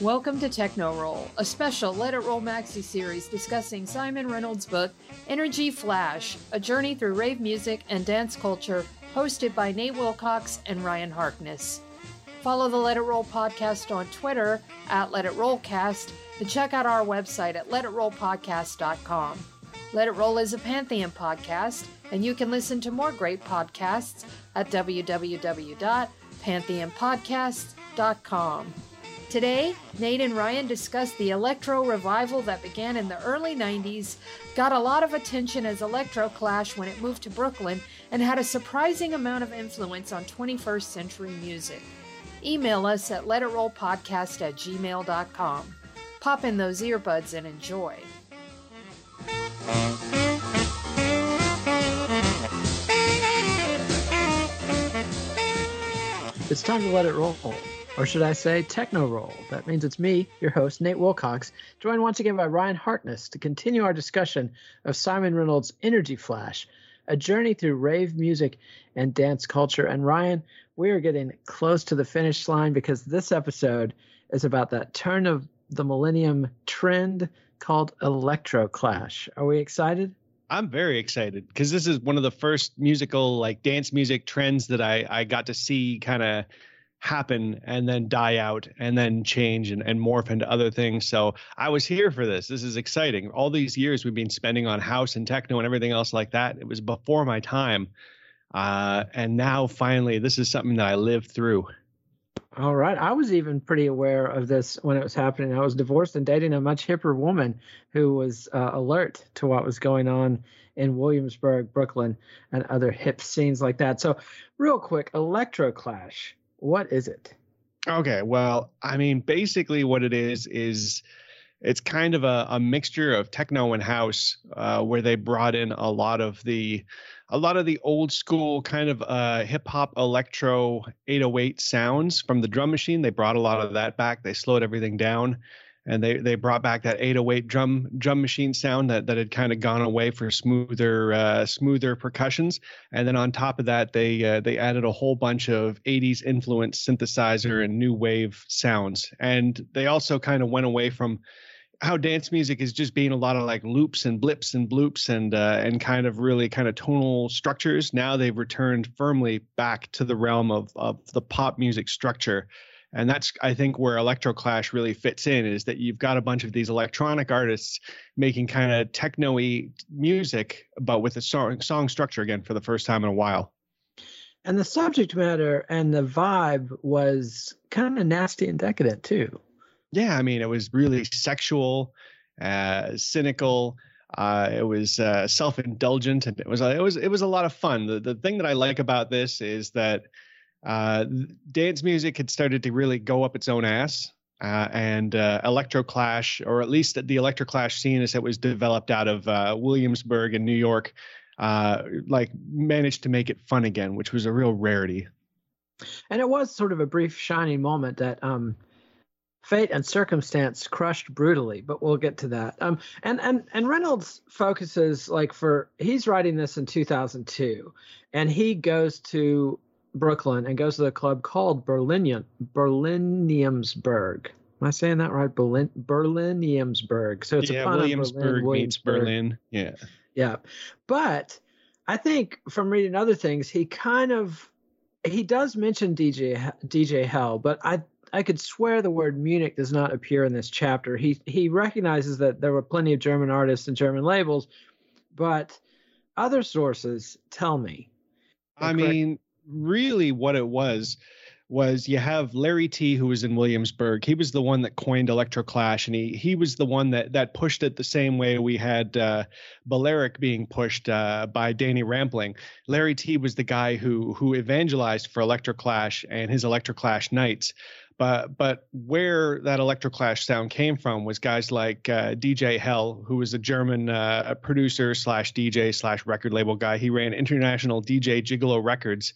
Welcome to Techno Roll, a special Let It Roll maxi series discussing Simon Reynolds' book Energy Flash: A Journey Through Rave Music and Dance Culture, hosted by Nate Wilcox and Ryan Harkness. Follow the Let It Roll podcast on Twitter at Let It Rollcast and check out our website at letitrollpodcast.com. Let It Roll is a Pantheon podcast, and you can listen to more great podcasts at www.pantheonpodcasts.com. Today, Nate and Ryan discuss the electro revival that began in the early 90s, got a lot of attention as Electro Clash when it moved to Brooklyn, and had a surprising amount of influence on 21st century music. Email us at letitrollpodcast at gmail.com. Pop in those earbuds and enjoy. It's time to let it roll. Or should I say techno roll? That means it's me, your host, Nate Wilcox, joined once again by Ryan Harkness to continue our discussion of Simon Reynolds' Energy Flash, a journey through rave music and dance culture. And Ryan, we are getting close to the finish line because this episode is about that turn of the millennium trend called Electro Clash. Are we excited? I'm very excited because this is one of the first musical like dance music trends that I I got to see kind of happen and then die out and then change and, and morph into other things. So I was here for this. This is exciting. All these years we've been spending on house and techno and everything else like that. It was before my time. Uh, and now finally, this is something that I lived through. All right. I was even pretty aware of this when it was happening. I was divorced and dating a much hipper woman who was uh, alert to what was going on in Williamsburg, Brooklyn, and other hip scenes like that. So, real quick, Electro Clash. What is it? Okay. Well, I mean, basically, what it is is it's kind of a, a mixture of techno and house, uh, where they brought in a lot of the a lot of the old school kind of uh, hip hop electro 808 sounds from the drum machine. They brought a lot of that back. They slowed everything down, and they they brought back that 808 drum drum machine sound that that had kind of gone away for smoother uh, smoother percussions. And then on top of that, they uh, they added a whole bunch of 80s influenced synthesizer and new wave sounds. And they also kind of went away from how dance music is just being a lot of like loops and blips and bloops and uh, and kind of really kind of tonal structures. Now they've returned firmly back to the realm of of the pop music structure, and that's I think where Electro Clash really fits in is that you've got a bunch of these electronic artists making kind of techno-y music, but with a song song structure again for the first time in a while. And the subject matter and the vibe was kind of nasty and decadent too yeah, I mean, it was really sexual, uh, cynical. Uh, it was uh, self-indulgent, and it was it was it was a lot of fun. The the thing that I like about this is that uh, dance music had started to really go up its own ass, uh, and uh, electro clash, or at least the electro clash scene as it was developed out of uh, Williamsburg in New York, uh, like managed to make it fun again, which was a real rarity. And it was sort of a brief shining moment that um, fate and circumstance crushed brutally but we'll get to that um and and and reynolds focuses like for he's writing this in 2002 and he goes to brooklyn and goes to the club called berlinium berliniamsburg am i saying that right? Berlin berliniamsburg so it's yeah, a pun williamsburg, berlin, williamsburg. Meets berlin. Yeah. Yeah. But i think from reading other things he kind of he does mention dj dj hell but i I could swear the word Munich does not appear in this chapter. He he recognizes that there were plenty of German artists and German labels, but other sources tell me. I mean, really, what it was was you have Larry Tee, who was in Williamsburg. He was the one that coined electroclash, and he he was the one that that pushed it the same way we had uh, Balearic being pushed uh, by Danny Rampling. Larry Tee was the guy who who evangelized for electroclash and his electroclash nights. But but where that electroclash sound came from was guys like uh, DJ Hell, who was a German uh, producer slash DJ slash record label guy. He ran international DJ Gigolo Records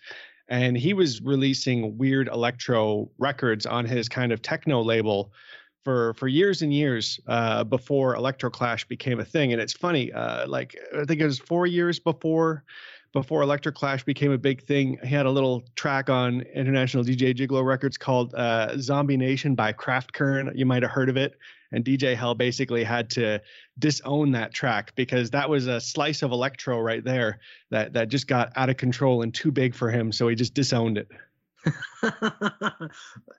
and he was releasing weird electro records on his kind of techno label for for years and years uh, before Electroclash became a thing. And it's funny, uh, like I think it was four years before before Electroclash became a big thing. He had a little track on International DJ Gigolo Records called uh, "Zombie Nation" by Craft Kern. You might have heard of it and DJ Hell basically had to disown that track because that was a slice of electro right there that that just got out of control and too big for him, so he just disowned it.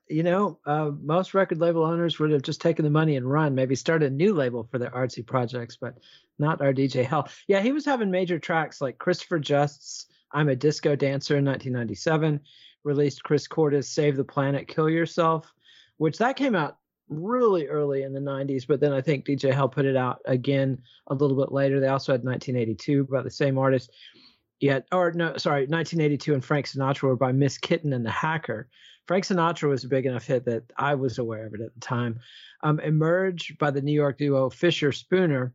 you know, uh, most record label owners would have just taken the money and run, maybe start a new label for their artsy projects, but not our DJ Hell. Yeah, he was having major tracks like Christopher Just's I'm a Disco Dancer in 1997, released Chris Korda's Save the Planet, Kill Yourself, which that came out really early in the 90s, but then I think DJ Hell put it out again a little bit later. They also had 1982 by the same artist. Yet, or no, sorry, 1982 and Frank Sinatra were by Miss Kittin and the Hacker. Frank Sinatra was a big enough hit that I was aware of it at the time. Um, Emerge by the New York duo Fischerspooner,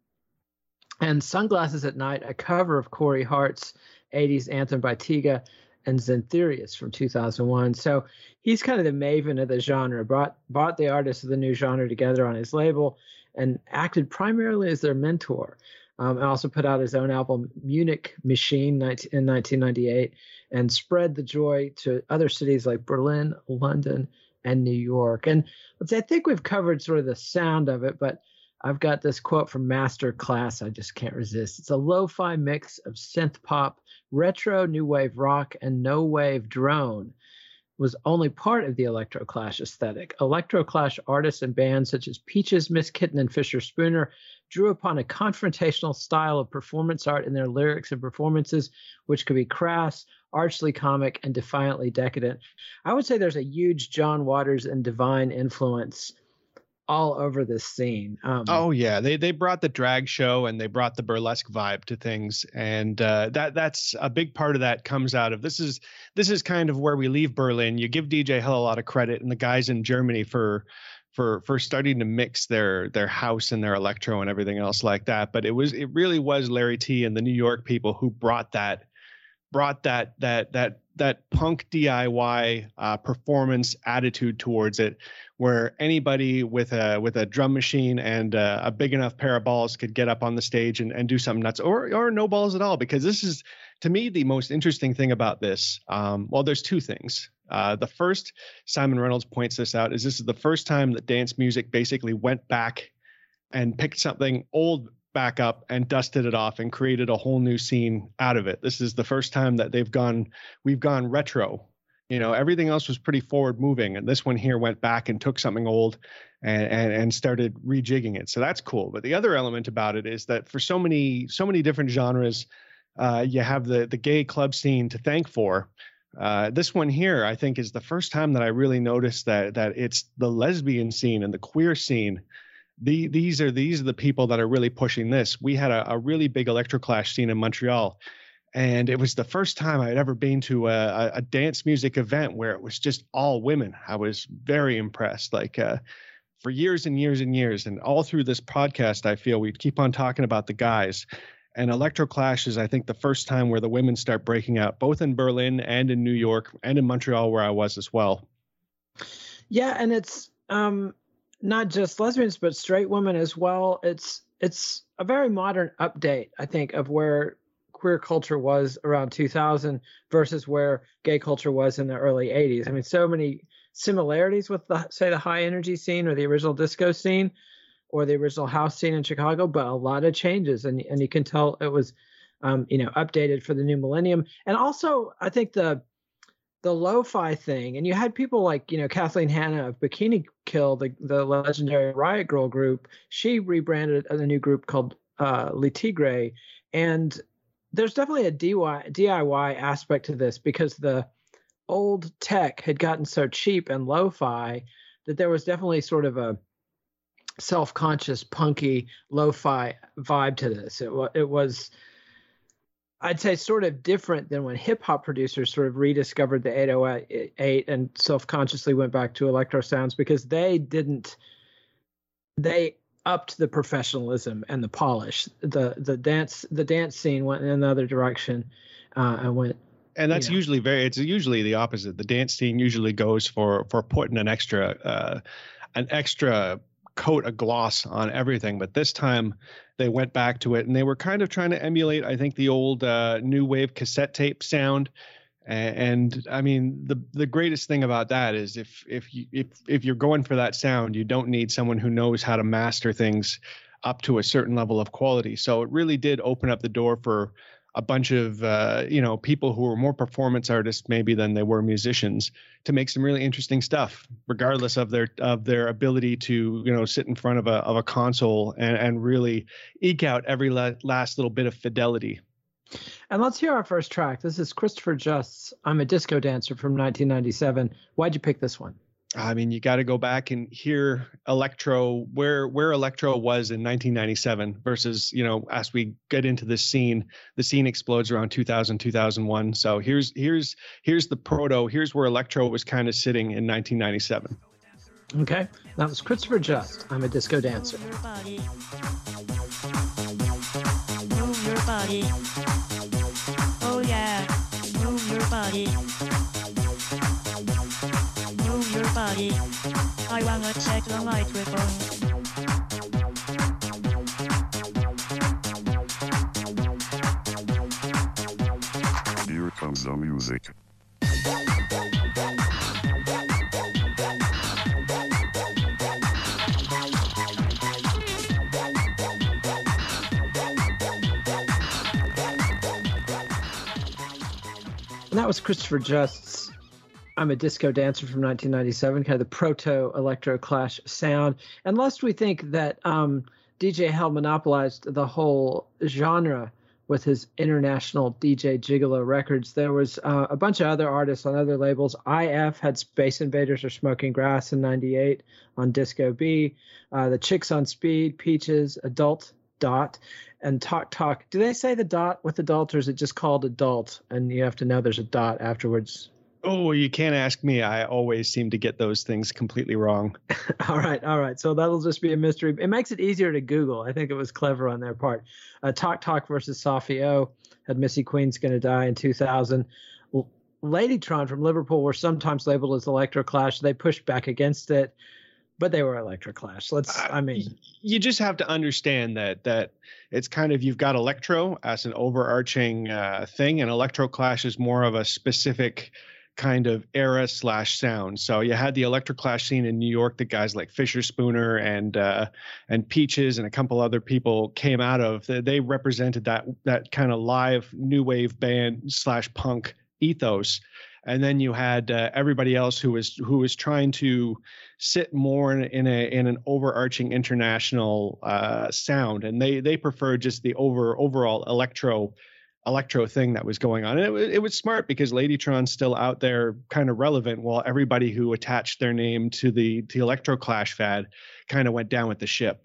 and Sunglasses at Night, a cover of Corey Hart's 80s anthem by Tiga and Zyntherius from 2001. So he's kind of the maven of the genre, brought brought the artists of the new genre together on his label and acted primarily as their mentor. Um, and also put out his own album Munich Machine in 1998 and spread the joy to other cities like Berlin, London, and New York. And let's say I think we've covered sort of the sound of it, but I've got this quote from MasterClass I just can't resist. It's a lo-fi mix of synth pop, retro new wave rock, and no wave drone was only part of the electroclash aesthetic. Electroclash artists and bands such as Peaches, Miss Kittin, and Fischerspooner drew upon a confrontational style of performance art in their lyrics and performances, which could be crass, archly comic, and defiantly decadent. I would say there's a huge John Waters and Divine influence all over this scene. Um, oh yeah, they they brought the drag show and they brought the burlesque vibe to things, and uh, that that's a big part of that comes out of this is this is kind of where we leave Berlin. You give DJ Hell a lot of credit and the guys in Germany for for for starting to mix their their house and their electro and everything else like that. But it was it really was Larry Tee and the New York people who brought that brought that that that that punk DIY uh, performance attitude towards it, where anybody with a with a drum machine and a big enough pair of balls could get up on the stage and, and do something nuts, or or no balls at all. Because this is to me the most interesting thing about this. Um, well, there's two things. Uh, the first, Simon Reynolds points this out, is this is the first time that dance music basically went back and picked something old back up and dusted it off and created a whole new scene out of it. This is the first time that they've gone, we've gone retro you know, everything else was pretty forward moving, and this one here went back and took something old and, and and started rejigging it. So that's cool. But the other element about it is that for so many so many different genres, uh, you have the the gay club scene to thank for. Uh, this one here, I think, is the first time that I really noticed that that it's the lesbian scene and the queer scene. The, these are these are the people that are really pushing this. We had a, a really big electroclash scene in Montreal and it was the first time I had ever been to a, a, dance music event where it was just all women. I was very impressed. Like uh, for years and years and years, and all through this podcast, I feel we keep on talking about the guys. And Electroclash is, I think, the first time where the women start breaking out, both in Berlin and in New York and in Montreal, where I was as well. Yeah, and it's um, not just lesbians, but straight women as well. It's it's a very modern update, I think, of where queer culture was around 2000 versus where gay culture was in the early 80s. I mean, so many similarities with the say the high energy scene or the original disco scene or the original house scene in Chicago, but a lot of changes, and and you can tell it was, um, you know, updated for the new millennium. And also, I think the the lo-fi thing, and you had people like you know Kathleen Hanna of Bikini Kill, the the legendary Riot grrrl group. She rebranded a new group called uh, Le Tigre, and there's definitely a DIY aspect to this because the old tech had gotten so cheap and lo-fi that there was definitely sort of a self-conscious punky lo-fi vibe to this it, it was I'd say sort of different than when hip hop producers sort of rediscovered the 808 and self consciously went back to electro sounds because they didn't, they upped the professionalism and the polish. The the dance the dance scene went in another direction uh, and went. And that's usually very. It's usually the opposite. The dance scene usually goes for for putting an extra uh, an extra coat a gloss on everything. But this time they went back to it and they were kind of trying to emulate, I think, the old uh, new wave cassette tape sound. And, I mean, the the greatest thing about that is if if you if if you're going for that sound, you don't need someone who knows how to master things up to a certain level of quality. So it really did open up the door for a bunch of uh, you know people who were more performance artists maybe than they were musicians to make some really interesting stuff regardless of their of their ability to you know sit in front of a of a console and and really eke out every la- last little bit of fidelity. And let's hear our first track. This is christopher just's i'm a disco dancer from 1997 why'd you pick this one I mean, you got to go back and hear electro where where electro was in 1997 versus you know as we get into this scene, the scene explodes around 2000 2001. So here's here's here's the proto. Here's where electro was kind of sitting in 1997. Okay, that was Christopher Just. I'm a disco dancer. Move your body. Oh yeah, move your body body. I wanna check the microphone. Here comes the music. And that was Christopher Just's I'm a disco dancer from 1997, kind of the proto electro clash sound. And lest we think that um, DJ Hell monopolized the whole genre with his international DJ Gigolo records, there was uh, a bunch of other artists on other labels. IF had Space Invaders or Smoking Grass in 98 on Disko B, uh, the Chicks on Speed, Peaches, Adult, Dot, and Tok Tok. Do they say the dot with adult or is it just called adult and you have to know there's a dot afterwards? Oh, you can't ask me. I always seem to get those things completely wrong. all right, all right. So that'll just be a mystery. It makes it easier to Google. I think it was clever on their part. Uh, Tok Tok versus Soffy O had Missy Queen's Gonna Die in 2000. Ladytron from Liverpool were sometimes labeled as Electro Clash. They pushed back against it, but they were Electro Clash. Let's, uh, I mean, you just have to understand that that it's kind of you've got Electro as an overarching uh, thing, and Electro Clash is more of a specific kind of era slash sound. So you had the electroclash scene in New York that guys like Fischerspooner and uh, and Peaches and a couple other people came out of. They represented that that kind of live new wave band slash punk ethos. And then you had uh, everybody else who was who was trying to sit more in, in a in an overarching international uh, sound, and they they preferred just the over overall electro electro thing that was going on. And it, it was smart because Ladytron's still out there kind of relevant while everybody who attached their name to the, the electro clash fad kind of went down with the ship.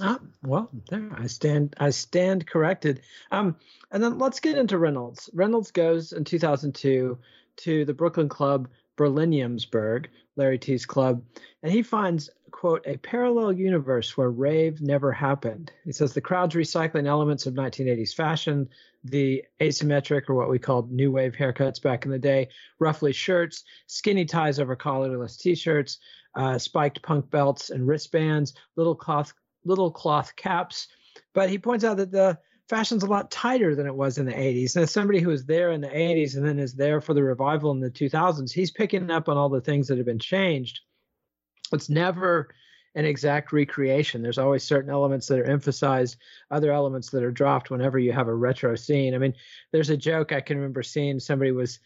Ah, well, there I stand. I stand corrected. Um, and then let's get into Reynolds. Reynolds goes in 2002 to the Brooklyn club Berliniamsburg, Larry Tee's club, and he finds quote, a parallel universe where rave never happened. He says the crowd's recycling elements of 1980s fashion, the asymmetric or what we called new wave haircuts back in the day, roughly shirts, skinny ties over collarless t-shirts, uh, spiked punk belts and wristbands, little cloth little cloth caps. But he points out that the fashion's a lot tighter than it was in the 80s. And as somebody who was there in the 80s and then is there for the revival in the 2000s, he's picking up on all the things that have been changed it's never an exact recreation. There's always certain elements that are emphasized, other elements that are dropped whenever you have a retro scene. I mean, there's a joke I can remember seeing somebody was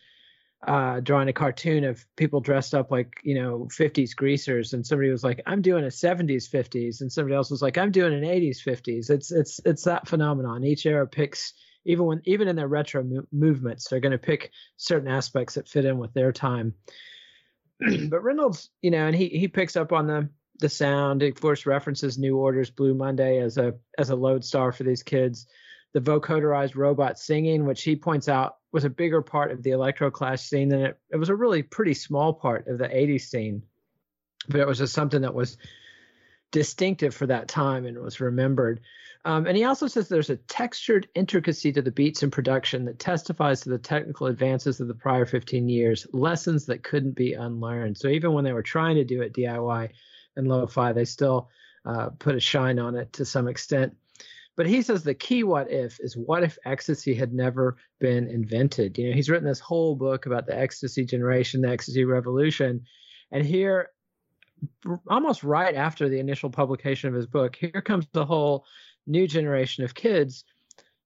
uh, drawing a cartoon of people dressed up like, you know, 50s greasers and somebody was like, I'm doing a 70s 50s and somebody else was like, I'm doing an 80s 50s. It's it's it's that phenomenon. Each era picks even when even in their retro mo- movements, they're going to pick certain aspects that fit in with their time. but Reynolds, you know, and he he picks up on the the sound. Of course, references New Order's Blue Monday as a as a lodestar for these kids. The vocoderized robot singing, which he points out was a bigger part of the electro clash scene than it. It was a really pretty small part of the '80s scene, but it was just something that was distinctive for that time and was remembered. Um, and he also says there's a textured intricacy to the beats and production that testifies to the technical advances of the prior 15 years, lessons that couldn't be unlearned. So even when they were trying to do it DIY and lo-fi, they still uh, put a shine on it to some extent. But he says the key what if is what if ecstasy had never been invented? You know, he's written this whole book about the ecstasy generation, the ecstasy revolution. And here almost right after the initial publication of his book, here comes the whole new generation of kids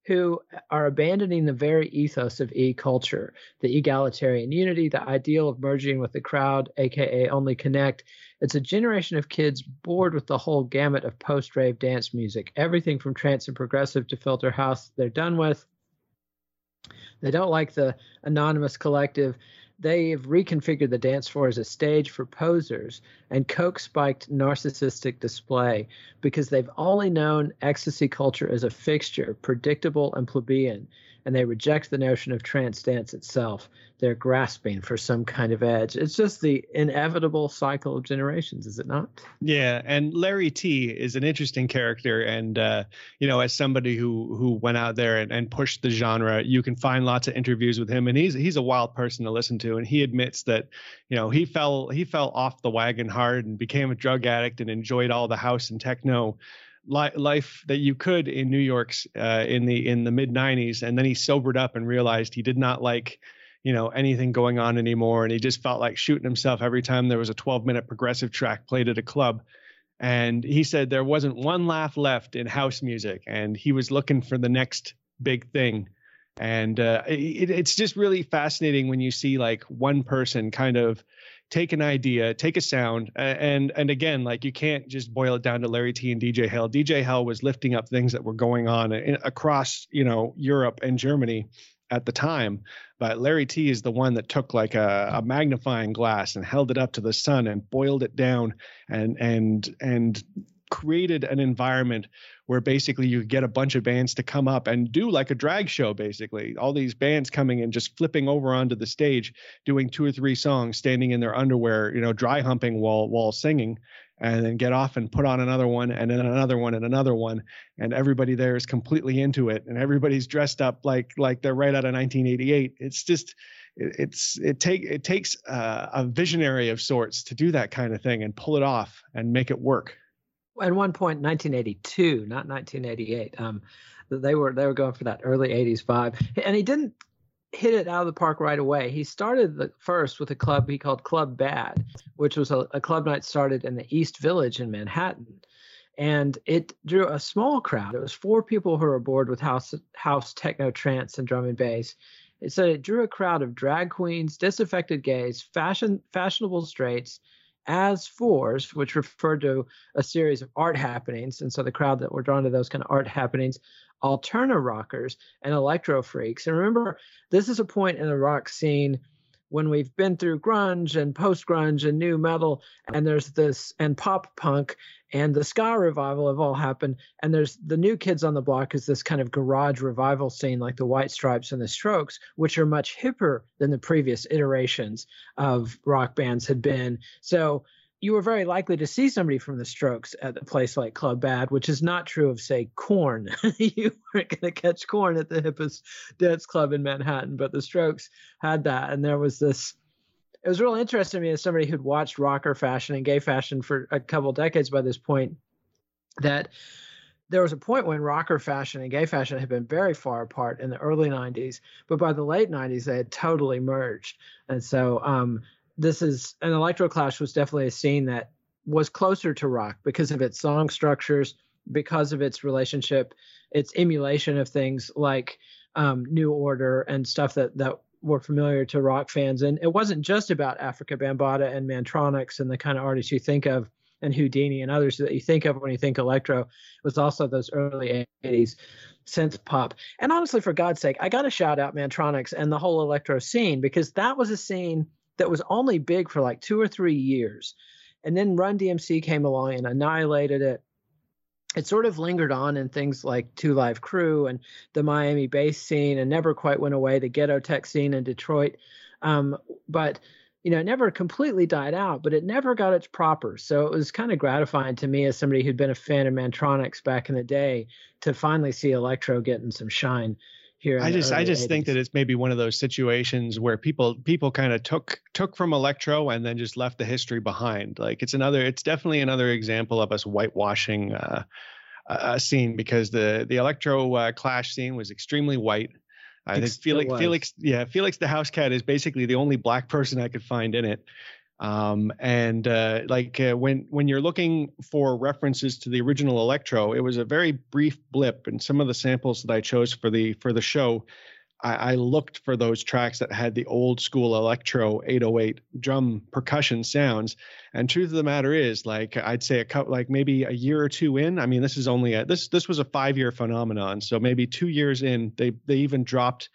who are abandoning the very ethos of e culture, the egalitarian unity, the ideal of merging with the crowd, aka only connect. It's a generation of kids bored with the whole gamut of post rave dance music, everything from trance and progressive to filter house. They're done with. They don't like the anonymous collective they've reconfigured the dance floor as a stage for posers and coke spiked narcissistic display because they've only known ecstasy culture as a fixture, predictable and plebeian, and they reject the notion of trance dance itself. They're grasping for some kind of edge. It's just the inevitable cycle of generations, is it not? Yeah, and Larry Tee is an interesting character, and uh, you know, as somebody who who went out there and, and pushed the genre, you can find lots of interviews with him, and he's he's a wild person to listen to, and he admits that you know he fell he fell off the wagon hard and became a drug addict and enjoyed all the house and techno li- life that you could in New York's uh, in the in the mid 90s and then he sobered up and realized he did not like you know anything going on anymore and he just felt like shooting himself every time there was a 12 minute progressive track played at a club. And he said there wasn't one laugh left in house music and he was looking for the next big thing. And uh, it, it's just really fascinating when you see like one person kind of take an idea, take a sound, and and again, like you can't just boil it down to Larry Tee and DJ Hell. DJ Hell was lifting up things that were going on in, across, you know, Europe and Germany at the time. But Larry Tee is the one that took like a, a, magnifying glass and held it up to the sun and boiled it down and and and created an environment where basically you get a bunch of bands to come up and do like a drag show basically. All these bands coming and just flipping over onto the stage doing two or three songs standing in their underwear you know dry humping while while singing and then get off and put on another one and then another one and another one and everybody there is completely into it and everybody's dressed up like like they're right out of 1988 it's just it's it take it takes uh, a visionary of sorts to do that kind of thing and pull it off and make it work at one point 1982 not 1988 um they were they were going for that early 80s vibe. And he didn't hit it out of the park right away. He started the first with a club he called club bad which was a, a club night started in the east village in manhattan. And it drew a small crowd. It was four people who were bored with house house techno trance and drum and bass. It said it drew a crowd of drag queens disaffected gays fashion fashionable straights as fours, which referred to a series of art happenings. And so the crowd that were drawn to those kind of art happenings, alterna rockers and electro freaks. And remember, this is a point in the rock scene when we've been through grunge and post grunge and new metal, and there's this and pop punk and the ska revival have all happened. And there's the new kids on the block is this kind of garage revival scene like the White Stripes and the Strokes, which are much hipper than the previous iterations of rock bands had been. So you were very likely to see somebody from the Strokes at a place like Club Bad, which is not true of, say, Korn. you weren't going to catch Korn at the hippest dance club in Manhattan, but the Strokes had that. And there was this. It was real interesting to me as somebody who'd watched rocker fashion and gay fashion for a couple decades by this point that there was a point when rocker fashion and gay fashion had been very far apart in the early 90s, but by the late 90s, they had totally merged. And so um, this is an electroclash was definitely a scene that was closer to rock because of its song structures, because of its relationship, its emulation of things like um, New Order and stuff that that were familiar to rock fans. And it wasn't just about Afrika Bambaataa and Mantronix and the kind of artists you think of and Whodini and others that you think of when you think electro. It was also those early 80s synth pop. And honestly, for God's sake, I got to shout out Mantronix and the whole electro scene because that was a scene that was only big for like two or three years. And then Run DMC came along and annihilated it. It sort of lingered on in things like Two Live Crew and the Miami bass scene and never quite went away, the ghetto tech scene in Detroit. Um, but you know, it never completely died out, but it never got its proper. So it was kind of gratifying to me as somebody who'd been a fan of Mantronix back in the day to finally see Electro getting some shine here. I just I just 80s. think that it's maybe one of those situations where people people kind of took took from electro and then just left the history behind. Like it's another it's definitely another example of us whitewashing uh, a scene because the the electro uh, clash scene was extremely white. I think Felix Felix yeah Felix the house cat is basically the only black person I could find in it. Um, and uh, like uh, when when you're looking for references to the original Electro, it was a very brief blip. And some of the samples that I chose for the for the show, I, I looked for those tracks that had the old school Electro 808 drum percussion sounds. And truth of the matter is, like I'd say a couple, like maybe a year or two in. I mean, this is only a this this was a five year phenomenon. So maybe two years in, they they even dropped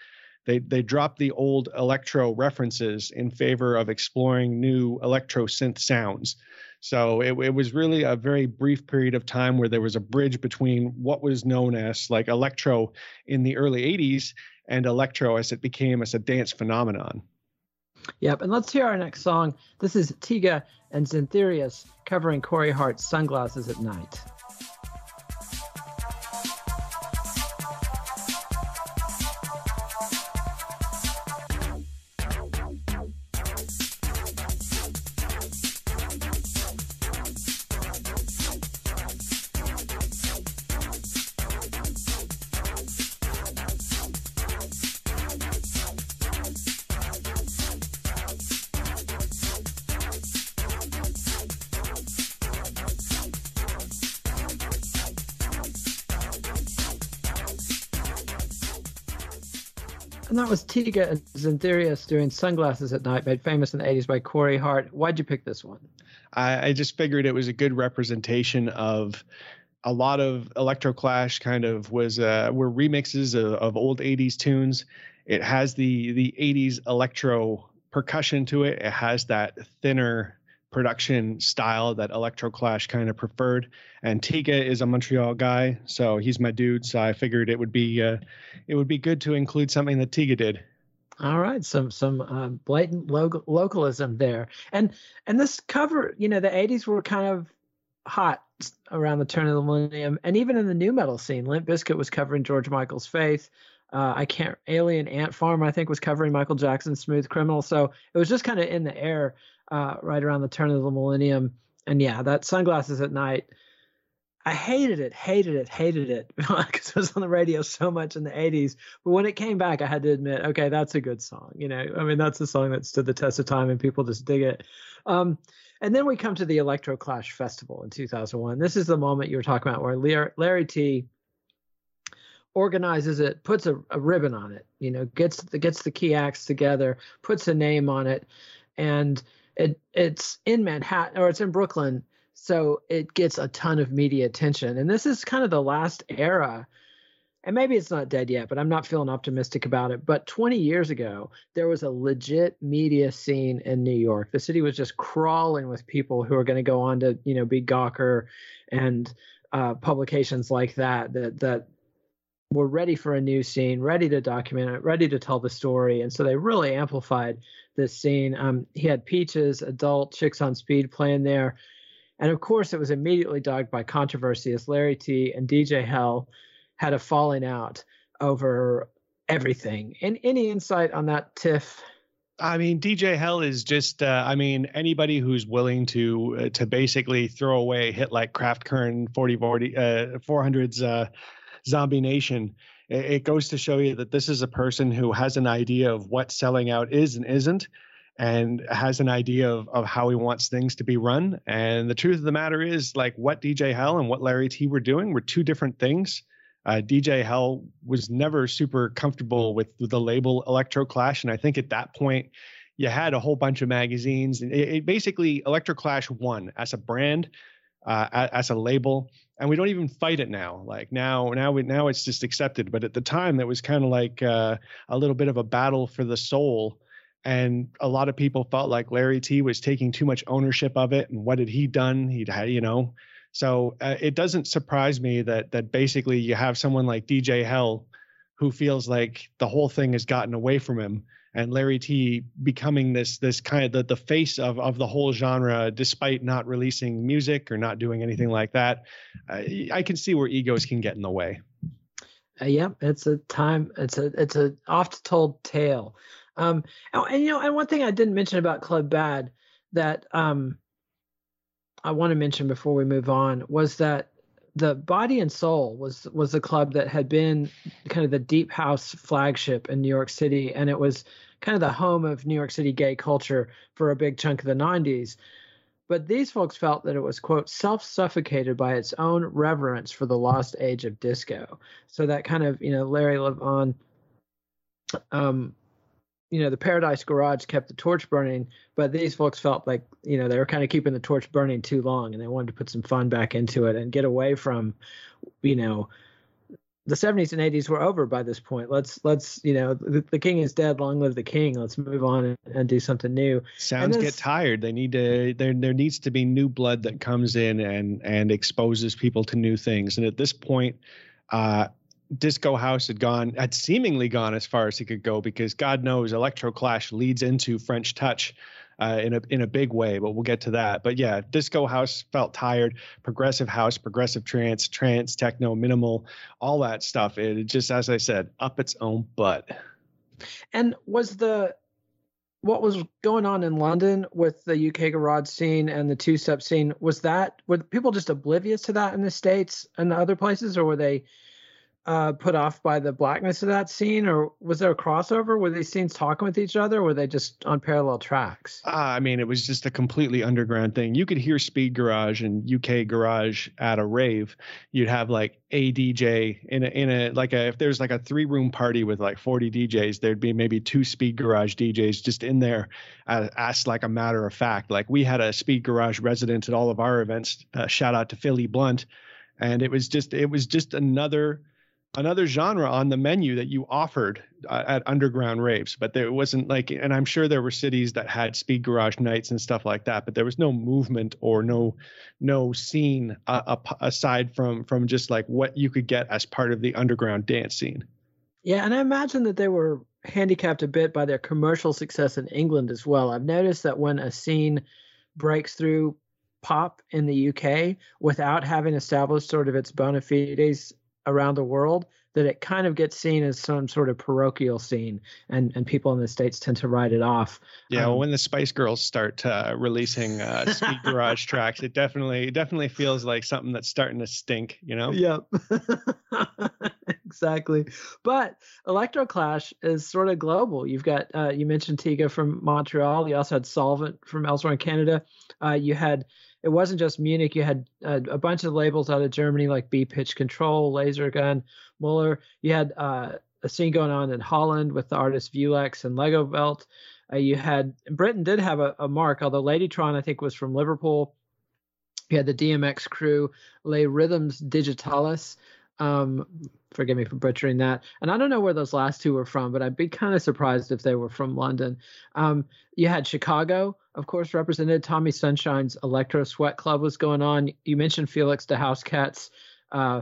they they dropped the old electro references in favor of exploring new electro synth sounds. So it, it was really a very brief period of time where there was a bridge between what was known as like electro in the early 80s and electro as it became as a dance phenomenon. Yep, and let's hear our next song. This is Tiga and Zyntherius covering Corey Hart's Sunglasses at Night. Tiga and Zyntherius doing Sunglasses at Night, made famous in the 80s by Corey Hart. Why'd you pick this one? I, I just figured it was a good representation of a lot of electro clash kind of was uh, were remixes of, of old 80s tunes it has the the 80s electro percussion to it it has that thinner production style that electro clash kind of preferred and tiga is a montreal guy so he's my dude so i figured it would be uh, it would be good to include something that tiga did all right, some some um, blatant lo- localism there, and and this cover, you know, the '80s were kind of hot around the turn of the millennium, and even in the new metal scene, Limp Bizkit was covering George Michael's Faith. Uh, I can't. Alien Ant Farm, I think, was covering Michael Jackson's Smooth Criminal. So it was just kind of in the air uh, right around the turn of the millennium. And yeah, that Sunglasses at Night. I hated it, hated it, hated it because it was on the radio so much in the 80s. But when it came back, I had to admit, okay, that's a good song. You know, I mean, that's a song that stood the test of time and people just dig it. Um, and then we come to the Electro Clash Festival in 2001. This is the moment you were talking about where Larry, Larry Tee organizes it, puts a, a, ribbon on it, you know, gets the, gets the key acts together, puts a name on it, and it it's in Manhattan or it's in Brooklyn, so it gets a ton of media attention. And this is kind of the last era. And maybe it's not dead yet, but I'm not feeling optimistic about it. But 20 years ago, there was a legit media scene in New York. The city was just crawling with people who are going to go on to, you know, be Gawker and uh, publications like that that that were ready for a new scene, ready to document it, ready to tell the story. And so they really amplified this scene. Um, he had Peaches, adult chicks on speed playing there. And of course, it was immediately dogged by controversy as Larry Tee and DJ Hell had a falling out over everything. And any insight on that, Tiff? I mean, DJ Hell is just. Uh, I mean, anybody who's willing to uh, to basically throw away hit like Kraft Kern 40, 40 uh, 400s uh, Zombie Nation. It, goes to show you that this is a person who has an idea of what selling out is and isn't, and has an idea of, of how he wants things to be run. And the truth of the matter is, like what DJ Hell and what Larry Tee were doing were two different things. Uh, DJ Hell was never super comfortable with the label Electro Clash, and I think at that point you had a whole bunch of magazines, and it, it basically Electro Clash won as a brand uh, as a label and we don't even fight it now. Like now now we now it's just accepted. But at the time that was kind of like uh, a little bit of a battle for the soul. And a lot of people felt like larry Tee was taking too much ownership of it and what had he done? He'd had you know? So uh, it doesn't surprise me that that basically you have someone like dj hell who feels like the whole thing has gotten away from him and Larry Tee becoming this this kind of the, the face of of the whole genre, despite not releasing music or not doing anything like that. I, I can see where egos can get in the way. Uh, yeah, it's a time. It's a it's a oft told tale. Um, and, and, you know, and one thing I didn't mention about Club Bad that um, I want to mention before we move on was that the Body and Soul was was a club that had been kind of the deep house flagship in New York City, and it was kind of the home of New York City gay culture for a big chunk of the 90s. But these folks felt that it was, quote, self suffocated by its own reverence for the lost age of disco. So that kind of, you know, Larry Levan, um, you know, the Paradise Garage kept the torch burning, but these folks felt like, you know, they were kind of keeping the torch burning too long and they wanted to put some fun back into it and get away from, you know, the 70s and 80s were over by this point. Let's let's you know the, the king is dead. Long live the king. Let's move on and, and do something new. Sounds get tired. They need to there there needs to be new blood that comes in and and exposes people to new things. And at this point, uh, disco house had gone had seemingly gone as far as he could go because God knows electro clash leads into French touch uh, in a in a big way, but we'll get to that. But yeah, disco house felt tired, progressive house, progressive trance, trance, techno, minimal, all that stuff. It just, as I said, up its own butt. And was the what was going on in London with the UK garage scene and the two step scene? Was that were people just oblivious to that in the states and the other places, or were they? Uh, put off by the blackness of that scene, or was there a crossover? Were these scenes talking with each other? were they just on parallel tracks? Uh, I mean, it was just a completely underground thing. You could hear Speed Garage and UK Garage at a rave. You'd have like a DJ in a in a like a if there's like a three room party with like 40 DJs, there'd be maybe two Speed Garage DJs just in there, uh, asked like a matter of fact. Like we had a Speed Garage resident at all of our events. Uh, shout out to Philly Blunt, and it was just it was just another another genre on the menu that you offered uh, at underground raves but there wasn't like and i'm sure there were cities that had speed garage nights and stuff like that but there was no movement or no no scene uh, aside from from just like what you could get as part of the underground dance scene. Yeah and i imagine that they were handicapped a bit by their commercial success in england as well. I've noticed that when a scene breaks through pop in the uk without having established sort of its bona fides around the world that it kind of gets seen as some sort of parochial scene and and people in the states tend to write it off. Yeah um, well, when the spice girls start uh, releasing uh, speed garage tracks it definitely it definitely feels like something that's starting to stink you know? Yep. Exactly. But electroclash is sort of global. You've got uh, you mentioned tiga from montreal. You also had solvent from elsewhere in canada. Uh, you had it wasn't just Munich. You had uh, a bunch of labels out of Germany like BPitch Control, Laser Gun, Muller. You had uh, a scene going on in Holland with the artists Viewlexx and Legowelt. Uh, you had Britain did have a, a, mark, although Ladytron I think was from Liverpool. You had the DMX Krew, Les Rythmes Digitales. Um, forgive me for butchering that. And I don't know where those last two were from, but I'd be kind of surprised if they were from London. Um, you had Chicago, of course, represented. Tommy Sunshine's Electro Sweat Club was going on. You mentioned Felix the House Cats. Uh,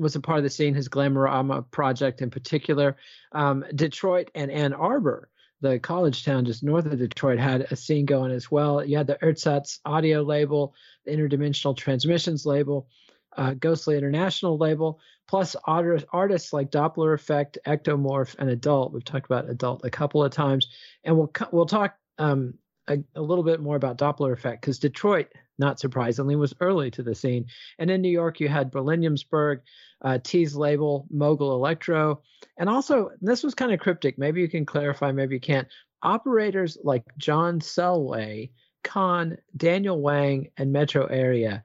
was a part of the scene, his Glamorama project in particular. Um, Detroit and Ann Arbor, the college town just north of Detroit, had a scene going as well. You had the Ersatz audio label, the Interdimensional Transmissions label, uh, Ghostly International label, plus artists like Dopplereffekt, Ectomorph, and Adult. We've talked about Adult a couple of times, and we'll we'll talk um, a, a, little bit more about Dopplereffekt because Detroit, not surprisingly, was early to the scene. And in New York, you had Berlin-Williamsburg, uh, Tee's label, Mogul Electro, and also this was kind of cryptic. Maybe you can clarify, maybe you can't. Operators like John Selway, Khan, Daniel Wang, and Metro Area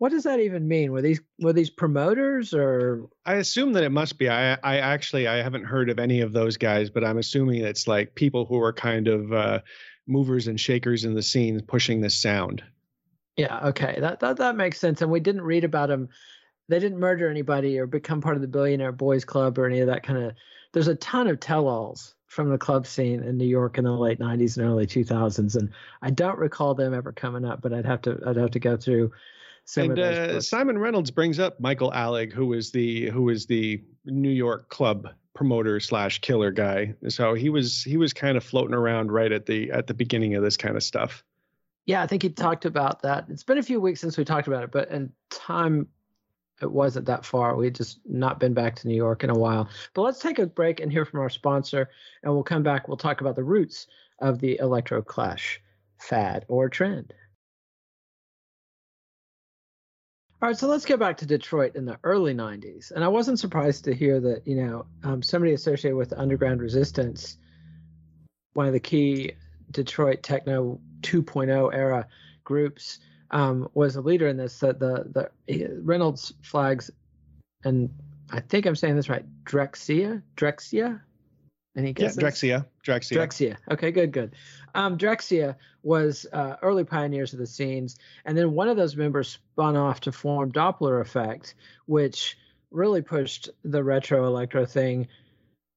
what does that even mean? Were these were these promoters or? I assume that it must be. I I actually I haven't heard of any of those guys, but I'm assuming it's like people who are kind of uh, movers and shakers in the scene pushing this sound. Yeah, okay, that that that makes sense. And we didn't read about them. They didn't murder anybody or become part of the Billionaire Boys Club or any of that kind of. There's a ton of tell-alls from the club scene in New York in the late 90s and early 2000s, and I don't recall them ever coming up. But I'd have to I'd have to go through. And uh, Simon Reynolds brings up Michael Alig, who is the who is the New York club promoter slash killer guy. So he was he was kind of floating around right at the at the beginning of this kind of stuff. Yeah, I think he talked about that. It's been a few weeks since we talked about it, but in time it wasn't that far. We had just not been back to New York in a while. But let's take a break and hear from our sponsor, and we'll come back. We'll talk about the roots of the electro clash fad or trend. All right, so let's get back to Detroit in the early 90s. And I wasn't surprised to hear that, you know, um, somebody associated with the underground resistance, one of the key Detroit techno 2.0 era groups, um, was a leader in this. That the the Reynolds flags, and I think I'm saying this right, Drexia? Drexciya. Any guesses? Yeah, Drexciya, Drexciya. Drexciya. Okay, good, good. Um, Drexciya was uh, early pioneers of the scenes, and then one of those members spun off to form Dopplereffekt, which really pushed the retro electro thing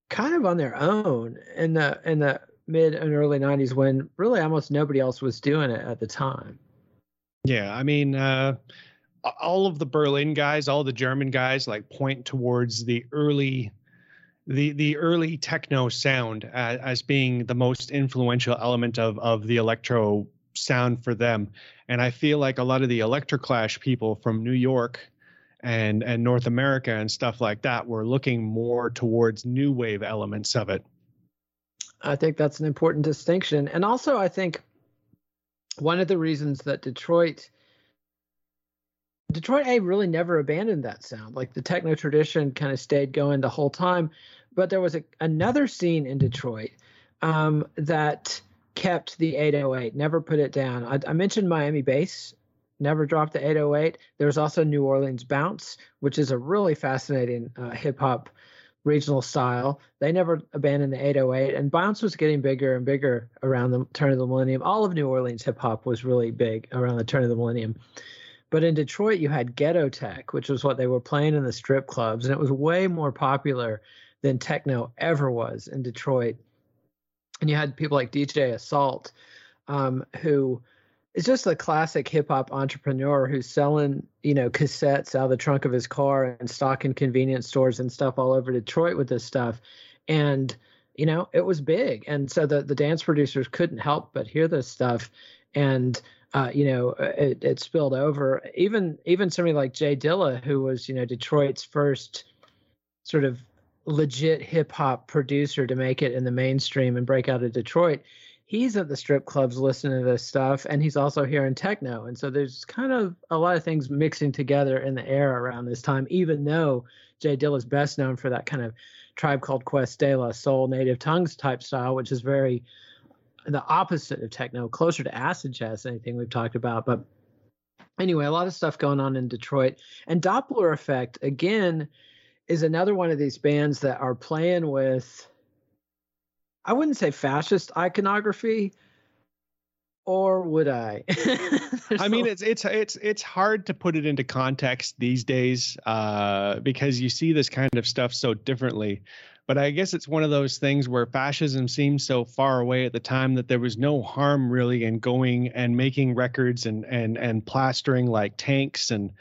kind of on their own in the in the mid and early 90s when really almost nobody else was doing it at the time. Yeah, I mean, uh, all of the Berlin guys, all the German guys, like point towards the early, the the early techno sound as, as being the most influential element of of the electro sound for them. And I feel like a lot of the electroclash people from New York and and North America and stuff like that were looking more towards new wave elements of it. I think that's an important distinction. And also I think one of the reasons that Detroit Detroit A really never abandoned that sound. Like the techno tradition kind of stayed going the whole time, but there was a, another scene in Detroit um, that kept the 808, never put it down. I, I mentioned Miami bass, never dropped the 808. There's also New Orleans bounce, which is a really fascinating uh, hip hop regional style. They never abandoned the 808, and bounce was getting bigger and bigger around the turn of the millennium. All of New Orleans hip hop was really big around the turn of the millennium. But in Detroit, you had ghetto tech, which was what they were playing in the strip clubs, and it was way more popular than techno ever was in Detroit. And you had people like DJ Assault, um, who it's just a classic hip hop entrepreneur who's selling, you know, cassettes out of the trunk of his car and stocking convenience stores and stuff all over Detroit with this stuff. And, you know, it was big. And so the, the dance producers couldn't help but hear this stuff. And, uh, you know, it, it spilled over. Even even somebody like J Dilla, who was, you know, Detroit's first sort of legit hip hop producer to make it in the mainstream and break out of Detroit he's at the strip clubs listening to this stuff and he's also hearing techno and so there's kind of a lot of things mixing together in the air around this time even though J Dilla is best known for that kind of tribe called quest de la soul native tongues type style which is very the opposite of techno closer to acid jazz than anything we've talked about but anyway a lot of stuff going on in detroit. And Dopplereffekt again is another one of these bands that are playing with I wouldn't say fascist iconography, or would I? I mean, it's it's it's it's hard to put it into context these days uh, because you see this kind of stuff so differently. But I guess it's one of those things where fascism seemed so far away at the time that there was no harm really in going and making records and and and plastering like tanks and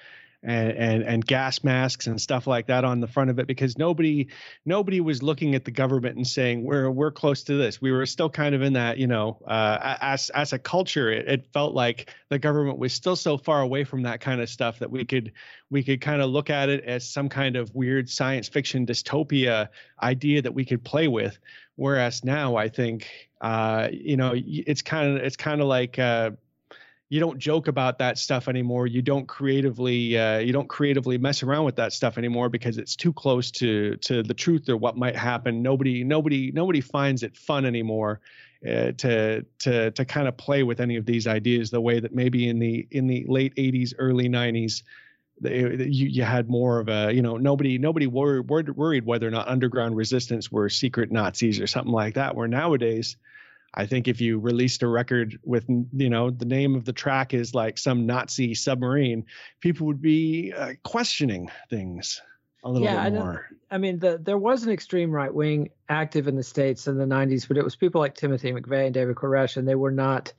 and, and and gas masks and stuff like that on the front of it because nobody nobody was looking at the government and saying we're we're close to this. We were still kind of in that you know uh, as as a culture, it, it felt like the government was still so far away from that kind of stuff that we could we could kind of look at it as some kind of weird science fiction dystopia idea that we could play with. Whereas now, I think uh, you know it's kind of it's kind of like uh, you don't joke about that stuff anymore. You don't creatively uh, you don't creatively mess around with that stuff anymore because it's too close to to the truth or what might happen. Nobody nobody nobody finds it fun anymore uh, to to to kind of play with any of these ideas the way that maybe in the in the late 80s early 90s you, you had more of a you know nobody nobody worried worried whether or not underground resistance were secret Nazis or something like that where nowadays I think if you released a record with, you know, the name of the track is like some Nazi submarine, people would be uh, questioning things a little yeah, bit more. I, I mean, the, there was an extreme right wing active in the states in the '90s, but it was people like Timothy McVeigh and David Koresh, and they were not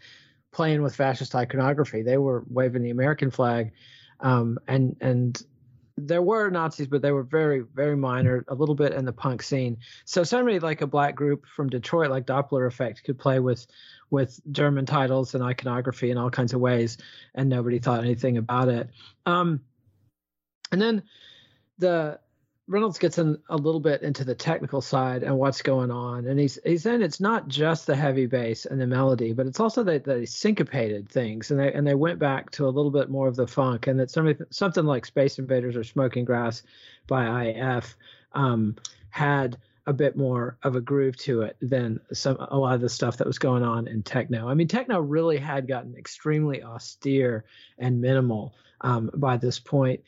playing with fascist iconography. They were waving the American flag, um, and and there were Nazis, but they were very, very minor, a little bit in the punk scene. So somebody like a black group from Detroit, like Dopplereffekt, could play with with German titles and iconography in all kinds of ways, and nobody thought anything about it. Um, and then the Reynolds gets in a little bit into the technical side and what's going on, and he's he's saying it's not just the heavy bass and the melody, but it's also that they syncopated things, and they and they went back to a little bit more of the funk, and that something something like Space Invaders or Smoking Grass by IF um, had a bit more of a groove to it than some a lot of the stuff that was going on in techno. I mean, techno really had gotten extremely austere and minimal um, by this point.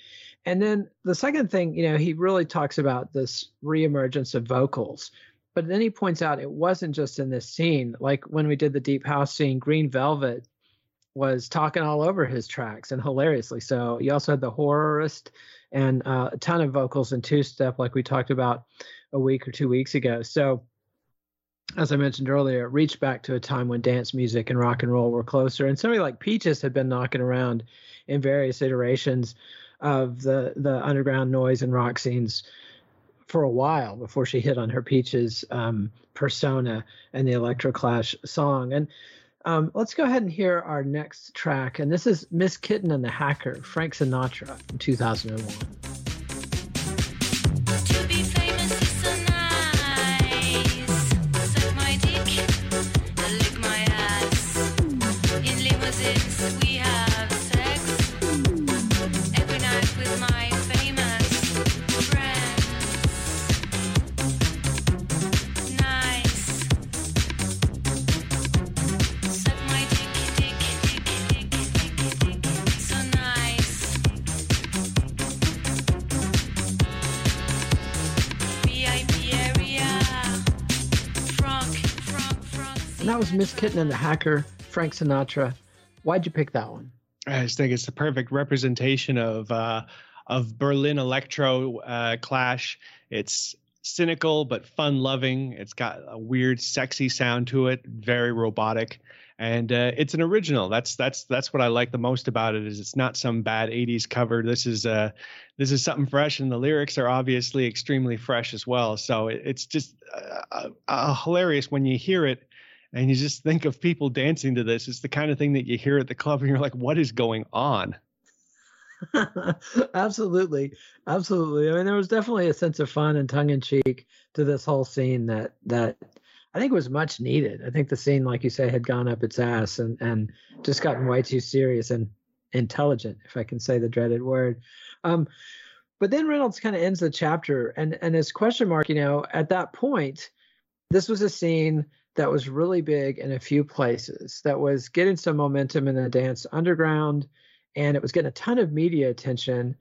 And then the second thing, you know, he really talks about this reemergence of vocals. But then he points out it wasn't just in this scene. Like when we did the Deep House scene, Green Velvet was talking all over his tracks and hilariously so. You also had the horrorist and uh, a ton of vocals in two step, like we talked about a week or two weeks ago. So, as I mentioned earlier, it reached back to a time when dance music and rock and roll were closer. And somebody like Peaches had been knocking around in various iterations of the the underground noise and rock scenes for a while before she hit on her Peaches um, persona and the Electroclash song. And um, let's go ahead and hear our next track. And this is Miss Kittin and the Hacker, Frank Sinatra from 2001. Miss Kittin and the Hacker, Frank Sinatra. Why'd you pick that one? I just think it's the perfect representation of uh, of Berlin electro uh, clash. It's cynical but fun loving. It's got a weird, sexy sound to it, very robotic, and uh, it's an original. That's that's that's what I like the most about it. Is it's not some bad '80s cover. This is uh this is something fresh, and the lyrics are obviously extremely fresh as well. So it, it's just uh, uh, hilarious when you hear it and you just think of people dancing to this. It's the kind of thing that you hear at the club and you're like, what is going on? absolutely. Absolutely. I mean, there was definitely a sense of fun and tongue in cheek to this whole scene that, that I think was much needed. I think the scene, like you say, had gone up its ass and, and just gotten way too serious and intelligent, if I can say the dreaded word. Um, but then Reynolds kind of ends the chapter and, and his question mark, you know, at that point, this was a scene that was really big in a few places that was getting some momentum in the dance underground and it was getting a ton of media attention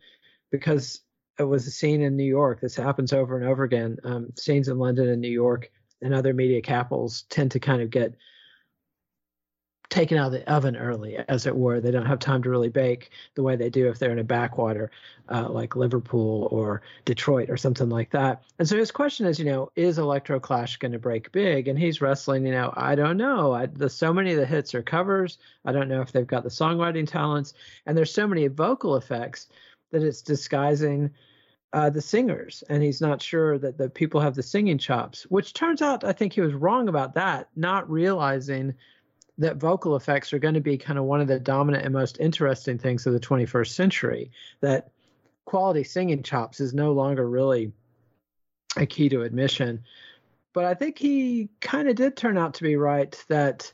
because it was a scene in New York. This happens over and over again. Um, scenes in London and New York and other media capitals tend to kind of get taken out of the oven early, as it were. They don't have time to really bake the way they do if they're in a backwater uh, like Liverpool or Detroit or something like that. And so his question is, you know, is Electroclash going to break big? And he's wrestling, you know, I don't know. I, so many of the hits are covers. I don't know if they've got the songwriting talents. And there's so many vocal effects that it's disguising. Uh, the singers, and he's not sure that the people have the singing chops, which turns out I think he was wrong about that, not realizing that vocal effects are going to be kind of one of the dominant and most interesting things of the 21st century. That quality singing chops is no longer really a key to admission. But I think he kind of did turn out to be right that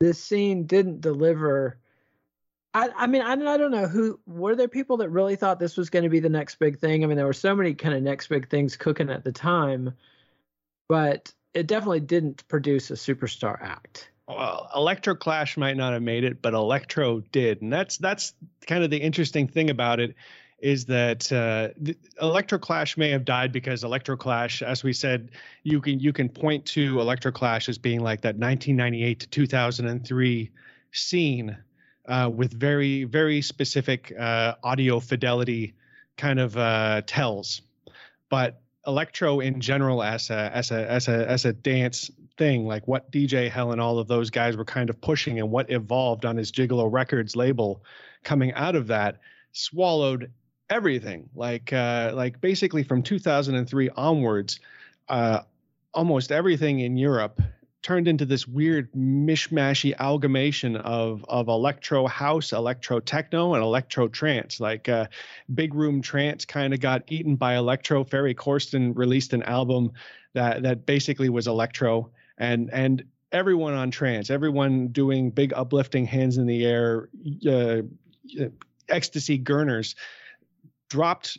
this scene didn't deliver. I, I mean, I, I don't know who were there people that really thought this was going to be the next big thing. I mean, there were so many kind of next big things cooking at the time, but it definitely didn't produce a superstar act well, Electroclash might not have made it, but Electro did, and that's that's kind of the interesting thing about it is that uh, Electroclash may have died because Electroclash, as we said, you can you can point to Electroclash as being like that 1998 to 2003 scene uh, with very very specific uh, audio fidelity kind of uh, tells, but electro in general as a as a as a as a dance thing like what dj hell and all of those guys were kind of pushing and what evolved on his gigolo records label coming out of that swallowed everything. Like uh, like basically from 2003 onwards, uh, almost everything in Europe turned into this weird mishmashy amalgamation of of electro house, electro techno, and electro trance. Like uh, big room trance kind of got eaten by electro. Ferry Corsten released an album that that basically was electro, and and everyone on trance, everyone doing big uplifting hands in the air, uh, ecstasy gurners dropped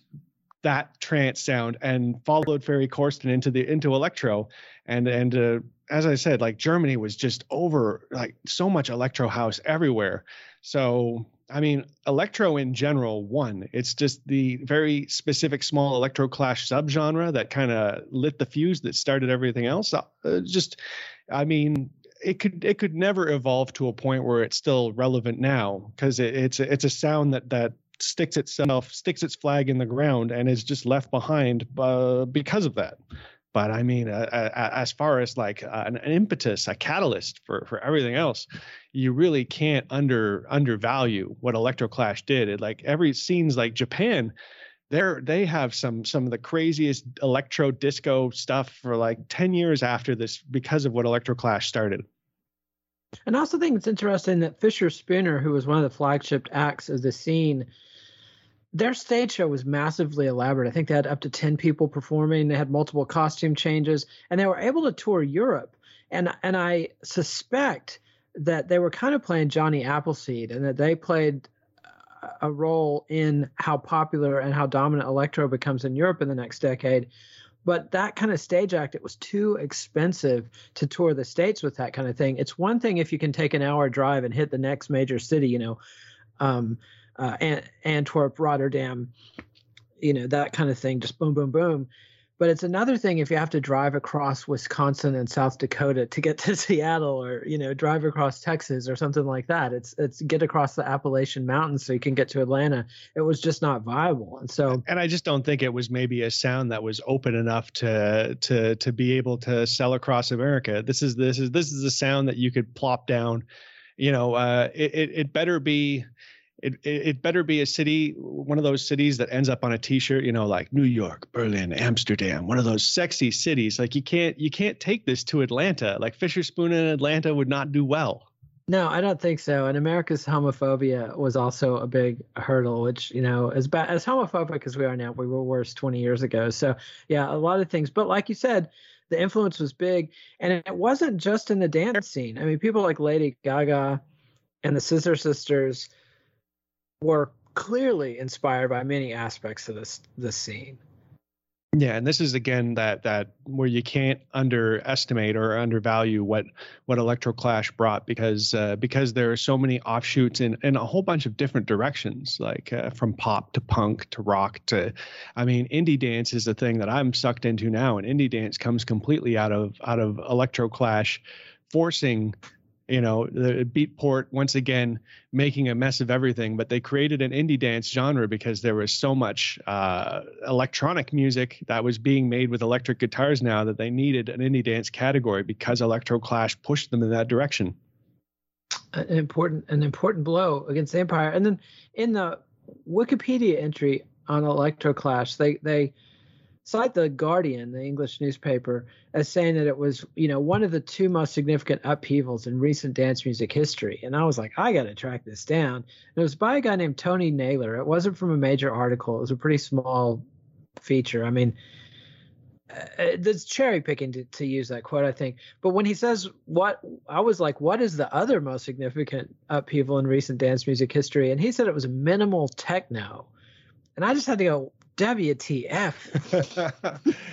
that trance sound and followed Ferry Corsten into the into electro. And and uh, as I said like Germany was just over like so much electro house everywhere. So I mean electro in general one it's just the very specific small electro clash subgenre that kind of lit the fuse that started everything else uh, just I mean it could it could never evolve to a point where it's still relevant now because it, it's a, it's a sound that that sticks itself sticks its flag in the ground and is just left behind uh, because of that but i mean uh, uh, as far as like uh, an, an, impetus a catalyst for for everything else you really can't under undervalue what electroclash did. It like every scenes like japan they're they have some some of the craziest electro disco stuff for like 10 years after this because of what electroclash started. And I also think it's interesting that Fischerspooner, who was one of the flagship acts of the scene, their stage show was massively elaborate. I think they had up to 10 people performing. They had multiple costume changes, and they were able to tour Europe. And and I suspect that they were kind of playing Johnny Appleseed and that they played a role in how popular and how dominant electro becomes in Europe in the next decade. But that kind of stage act, it was too expensive to tour the states with that kind of thing. It's one thing if you can take an hour drive and hit the next major city, you know, um, uh, Antwerp, Rotterdam, you know, that kind of thing, just boom, boom, boom. But it's another thing if you have to drive across Wisconsin and South Dakota to get to Seattle, or you know, drive across Texas or something like that. It's it's get across the Appalachian Mountains so you can get to Atlanta. It was just not viable, and so. And I just don't think it was maybe a sound that was open enough to to to be able to sell across America. This is this is this is a sound that you could plop down. You know, uh, it, it it better be it, it, it better be a city, one of those cities that ends up on a T-shirt, you know, like New York, Berlin, Amsterdam, one of those sexy cities. Like you can't you can't take this to Atlanta. Like Fischerspooner in Atlanta would not do well. No, I don't think so. And America's homophobia was also a big hurdle, which you know, as bad as homophobic as we are now, we were worse 20 years ago. So yeah, a lot of things. But like you said, the influence was big, and it wasn't just in the dance scene. I mean, people like Lady Gaga and the Scissor Sisters were clearly inspired by many aspects of this this scene. Yeah, and this is again that that where you can't underestimate or undervalue what what Electroclash brought because uh, because there are so many offshoots in in a whole bunch of different directions, like uh, from pop to punk to rock to, I mean, indie dance is the thing that I'm sucked into now, and indie dance comes completely out of out of Electroclash, forcing you know the beatport once again making a mess of everything but they created an indie dance genre because there was so much uh, electronic music that was being made with electric guitars now that they needed an indie dance category because electroclash pushed them in that direction. An important an important blow against the empire. And then in the wikipedia entry on electroclash they they cite the Guardian, the English newspaper, as saying that it was, you know, one of the two most significant upheavals in recent dance music history. And I was like, I got to track this down. And it was by a guy named Tony Naylor. It wasn't from a major article. It was a pretty small feature. I mean, uh, there's cherry picking to, to use that quote, I think. But when he says what, I was like, what is the other most significant upheaval in recent dance music history? And he said it was minimal techno. And I just had to go, WTF?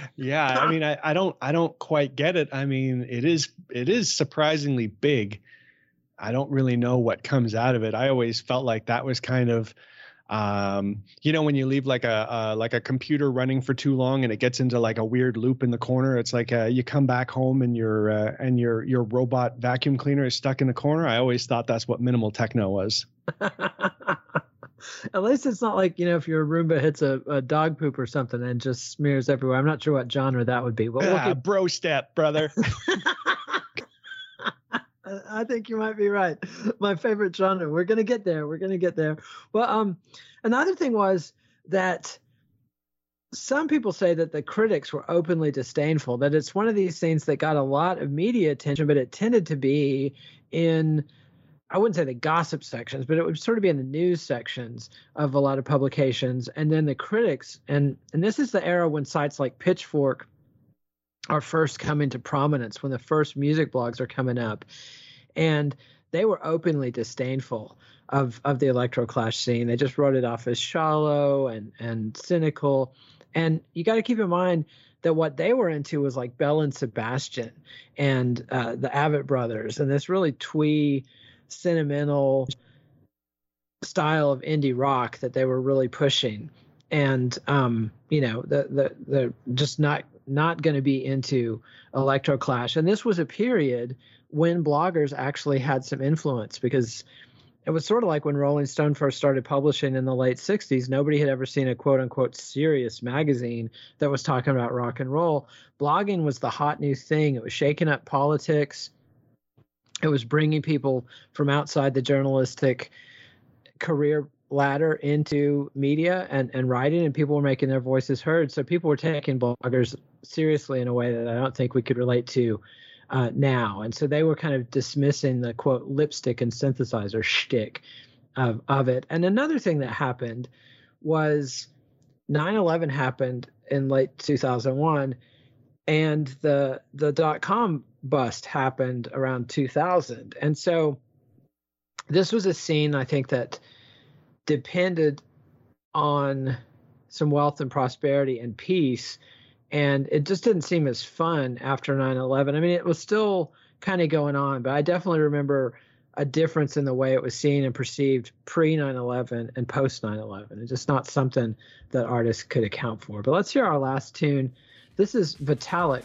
yeah, I mean, I, I don't, I don't quite get it. I mean, it is, it is surprisingly big. I don't really know what comes out of it. I always felt like that was kind of um, you know when you leave like a uh, like a computer running for too long and it gets into like a weird loop in the corner it's like uh, you come back home and your uh, and your your robot vacuum cleaner is stuck in the corner i always thought that's what minimal techno was at least it's not like you know if your roomba hits a, a, dog poop or something and just smears everywhere i'm not sure what genre that would be but we'll ah, bro step brother I think you might be right. My favorite genre. We're gonna get there. We're gonna get there. Well, um, another thing was that some people say that the critics were openly disdainful. That it's one of these things that got a lot of media attention, but it tended to be in I wouldn't say the gossip sections, but it would sort of be in the news sections of a lot of publications. And then the critics, and and this is the era when sites like Pitchfork are first coming to prominence when the first music blogs are coming up. And they were openly disdainful of of the electroclash scene. They just wrote it off as shallow and and cynical. And you got to keep in mind that what they were into was like Belle and Sebastian and uh, the Abbott brothers and this really twee sentimental style of indie rock that they were really pushing. And um, you know the the the just not not going to be into electroclash and this was a period when bloggers actually had some influence because it was sort of like when rolling stone first started publishing in the late 60s nobody had ever seen a quote unquote serious magazine that was talking about rock and roll. Blogging was the hot new thing. It was shaking up politics it was bringing people from outside the journalistic career ladder into media and, and writing and people were making their voices heard. So people were taking bloggers seriously in a way that i don't think we could relate to uh, now. And so they were kind of dismissing the quote lipstick and synthesizer shtick of, of it. And another thing that happened was 9-11 happened in late 2001 and the the dot com bust happened around 2000 and so this was a scene i think that depended on some wealth and prosperity and peace. And it just didn't seem as fun after 9 11. I mean, it was still kind of going on, but I definitely remember a difference in the way it was seen and perceived pre 9 11 and post 9 11. It's just not something that artists could account for. But let's hear our last tune. This is Vitalic,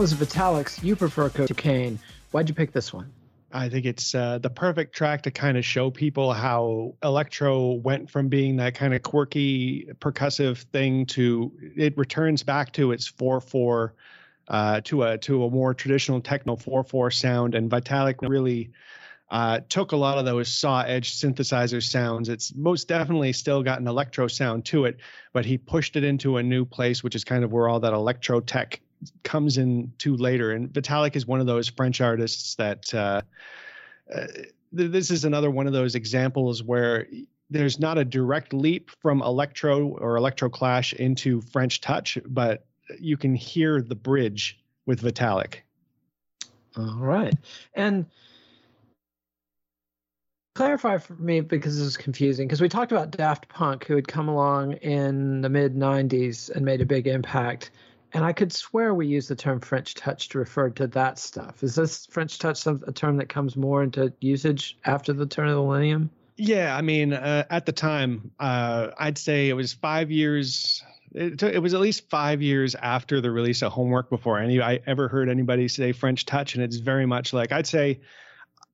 was Vitalic's You Prefer Cocaine. Why'd you pick this one? I think it's uh, the perfect track to kind of show people how electro went from being that kind of quirky percussive thing to it returns back to its four four uh, to a to a more traditional techno four four sound, and Vitalic really. Uh, took a lot of those saw edge synthesizer sounds. It's most definitely still got an electro sound to it, but he pushed it into a new place, which is kind of where all that electro tech comes in to later. And Vitalic is one of those French artists that uh, uh, this is another one of those examples where there's not a direct leap from electro or electro clash into French touch, but you can hear the bridge with Vitalic. All right. And clarify for me because this is confusing because we talked about Daft Punk who had come along in the mid 90s and made a big impact and I could swear we use the term French touch to refer to that stuff. Is this French touch a term that comes more into usage after the turn of the millennium? Yeah, I mean, uh, at the time, uh, I'd say it was five years. It, it, was at least five years after the release of Homework before any I ever heard anybody say French touch, and it's very much like I'd say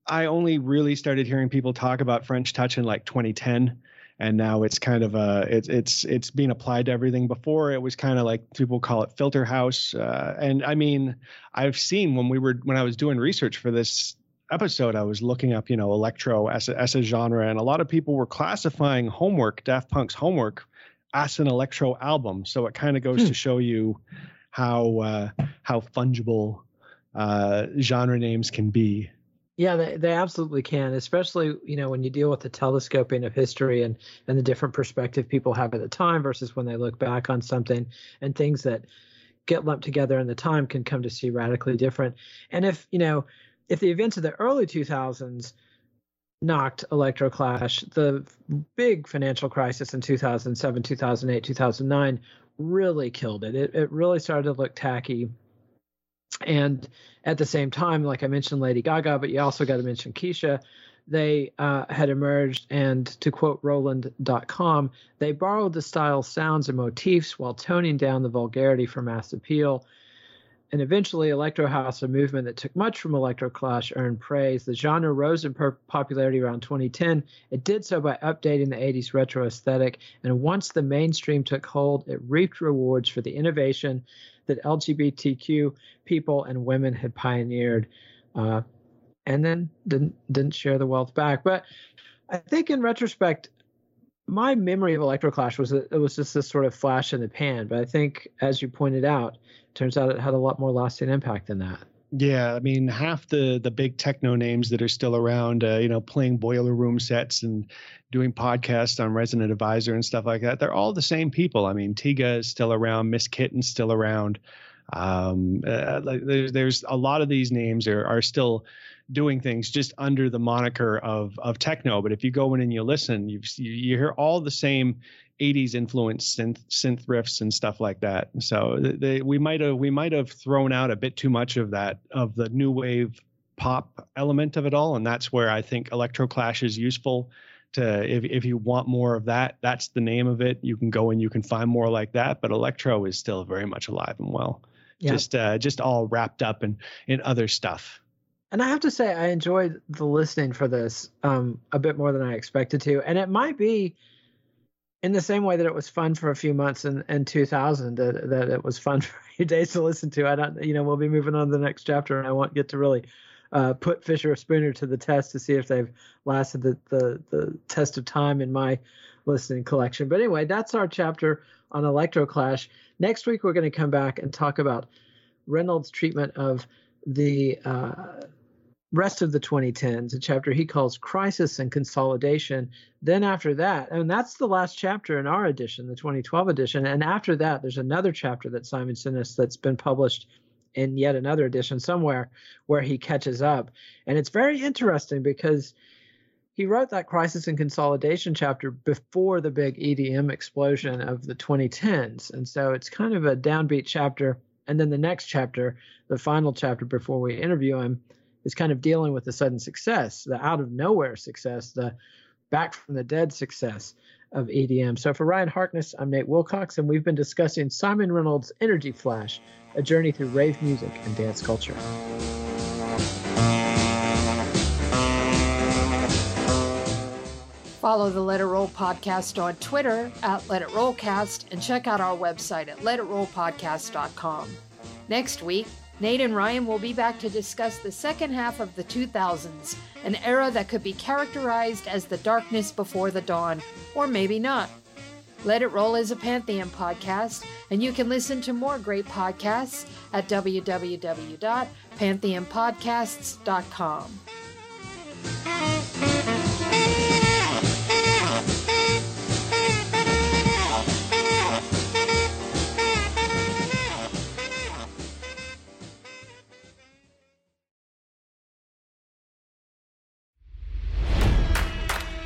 I only really started hearing people talk about French touch in like 2010 and now it's kind of a it's it's it's being applied to everything. Before it was kind of like people call it filter house, uh, and I mean I've seen when we were when I was doing research for this episode, I was looking up you know electro as a, as a genre, and a lot of people were classifying Homework, Daft Punk's Homework, as an electro album. So it kind of goes hmm. to show you how uh, how fungible uh, genre names can be. Yeah, they, they absolutely can, especially you know when you deal with the telescoping of history and and the different perspective people have at the time versus when they look back on something and things that get lumped together in the time can come to see radically different. And if you know if the events of the early 2000s knocked electroclash the big financial crisis in 2007 2008 2009 really killed it it, it really started to look tacky and at the same time like i mentioned lady gaga but you also got to mention kesha they uh, had emerged and to quote roland.com they borrowed the style sounds and motifs while toning down the vulgarity for mass appeal and eventually electro house, a movement that took much from electroclash, earned praise. The genre rose in popularity around 2010. It did so by updating the 80s retro aesthetic, and once the mainstream took hold, it reaped rewards for the innovation that LGBTQ people and women had pioneered, uh, and then didn't didn't share the wealth back. But I think in retrospect, my memory of Electroclash was that it was just this sort of flash in the pan. But I think, as you pointed out, turns out it had a lot more lasting impact than that. Yeah, I mean, half the the big techno names that are still around, uh, you know, playing boiler room sets and doing podcasts on Resident Advisor and stuff like that, they're all the same people. I mean, Tiga is still around, Miss Kittin's still around. Um, uh, there's, there's a lot of these names are are still doing things just under the moniker of of techno. But if you go in and you listen, you you hear all the same 80s influenced synth synth riffs and stuff like that. So they, we might have we might have thrown out a bit too much of that of the new wave pop element of it all, and that's where I think Electroclash is useful. To if if you want more of that, that's the name of it. You can go and you can find more like that. But electro is still very much alive and well. Yeah. Just uh, just all wrapped up in in other stuff. And I have to say, I enjoyed the listening for this um, a bit more than I expected to, and it might be in the same way that it was fun for a few months in, in 2000 that, that it was fun for a few days to listen to. I don't you know we'll be moving on to the next chapter and i won't get to really uh, put fisher or spooner to the test to see if they've lasted the, the, the test of time in my listening collection. But anyway that's our chapter on electroclash next week we're going to come back and talk about reynolds treatment of the uh, rest of the 2010s, a chapter he calls Crisis and Consolidation. Then after that, and that's the last chapter in our edition, the 2012 edition. And after that, there's another chapter that Simon sent us that's been published in yet another edition somewhere where he catches up. And it's very interesting because he wrote that Crisis and Consolidation chapter before the big EDM explosion of the 2010s. And so it's kind of a downbeat chapter. And then the next chapter, the final chapter before we interview him, is kind of dealing with the sudden success, the out of nowhere success, the back from the dead success of EDM. So for Ryan Harkness, I'm Nate Wilcox, and we've been discussing Simon Reynolds' Energy Flash, a journey through rave music and dance culture. Follow the Let It Roll podcast on Twitter at Let It Rollcast and check out our website at letitrollpodcast.com. Next week, Nate and Ryan will be back to discuss the second half of the 2000s, an era that could be characterized as the darkness before the dawn, or maybe not. Let It Roll is a Pantheon podcast, and you can listen to more great podcasts at www.pantheonpodcasts.com.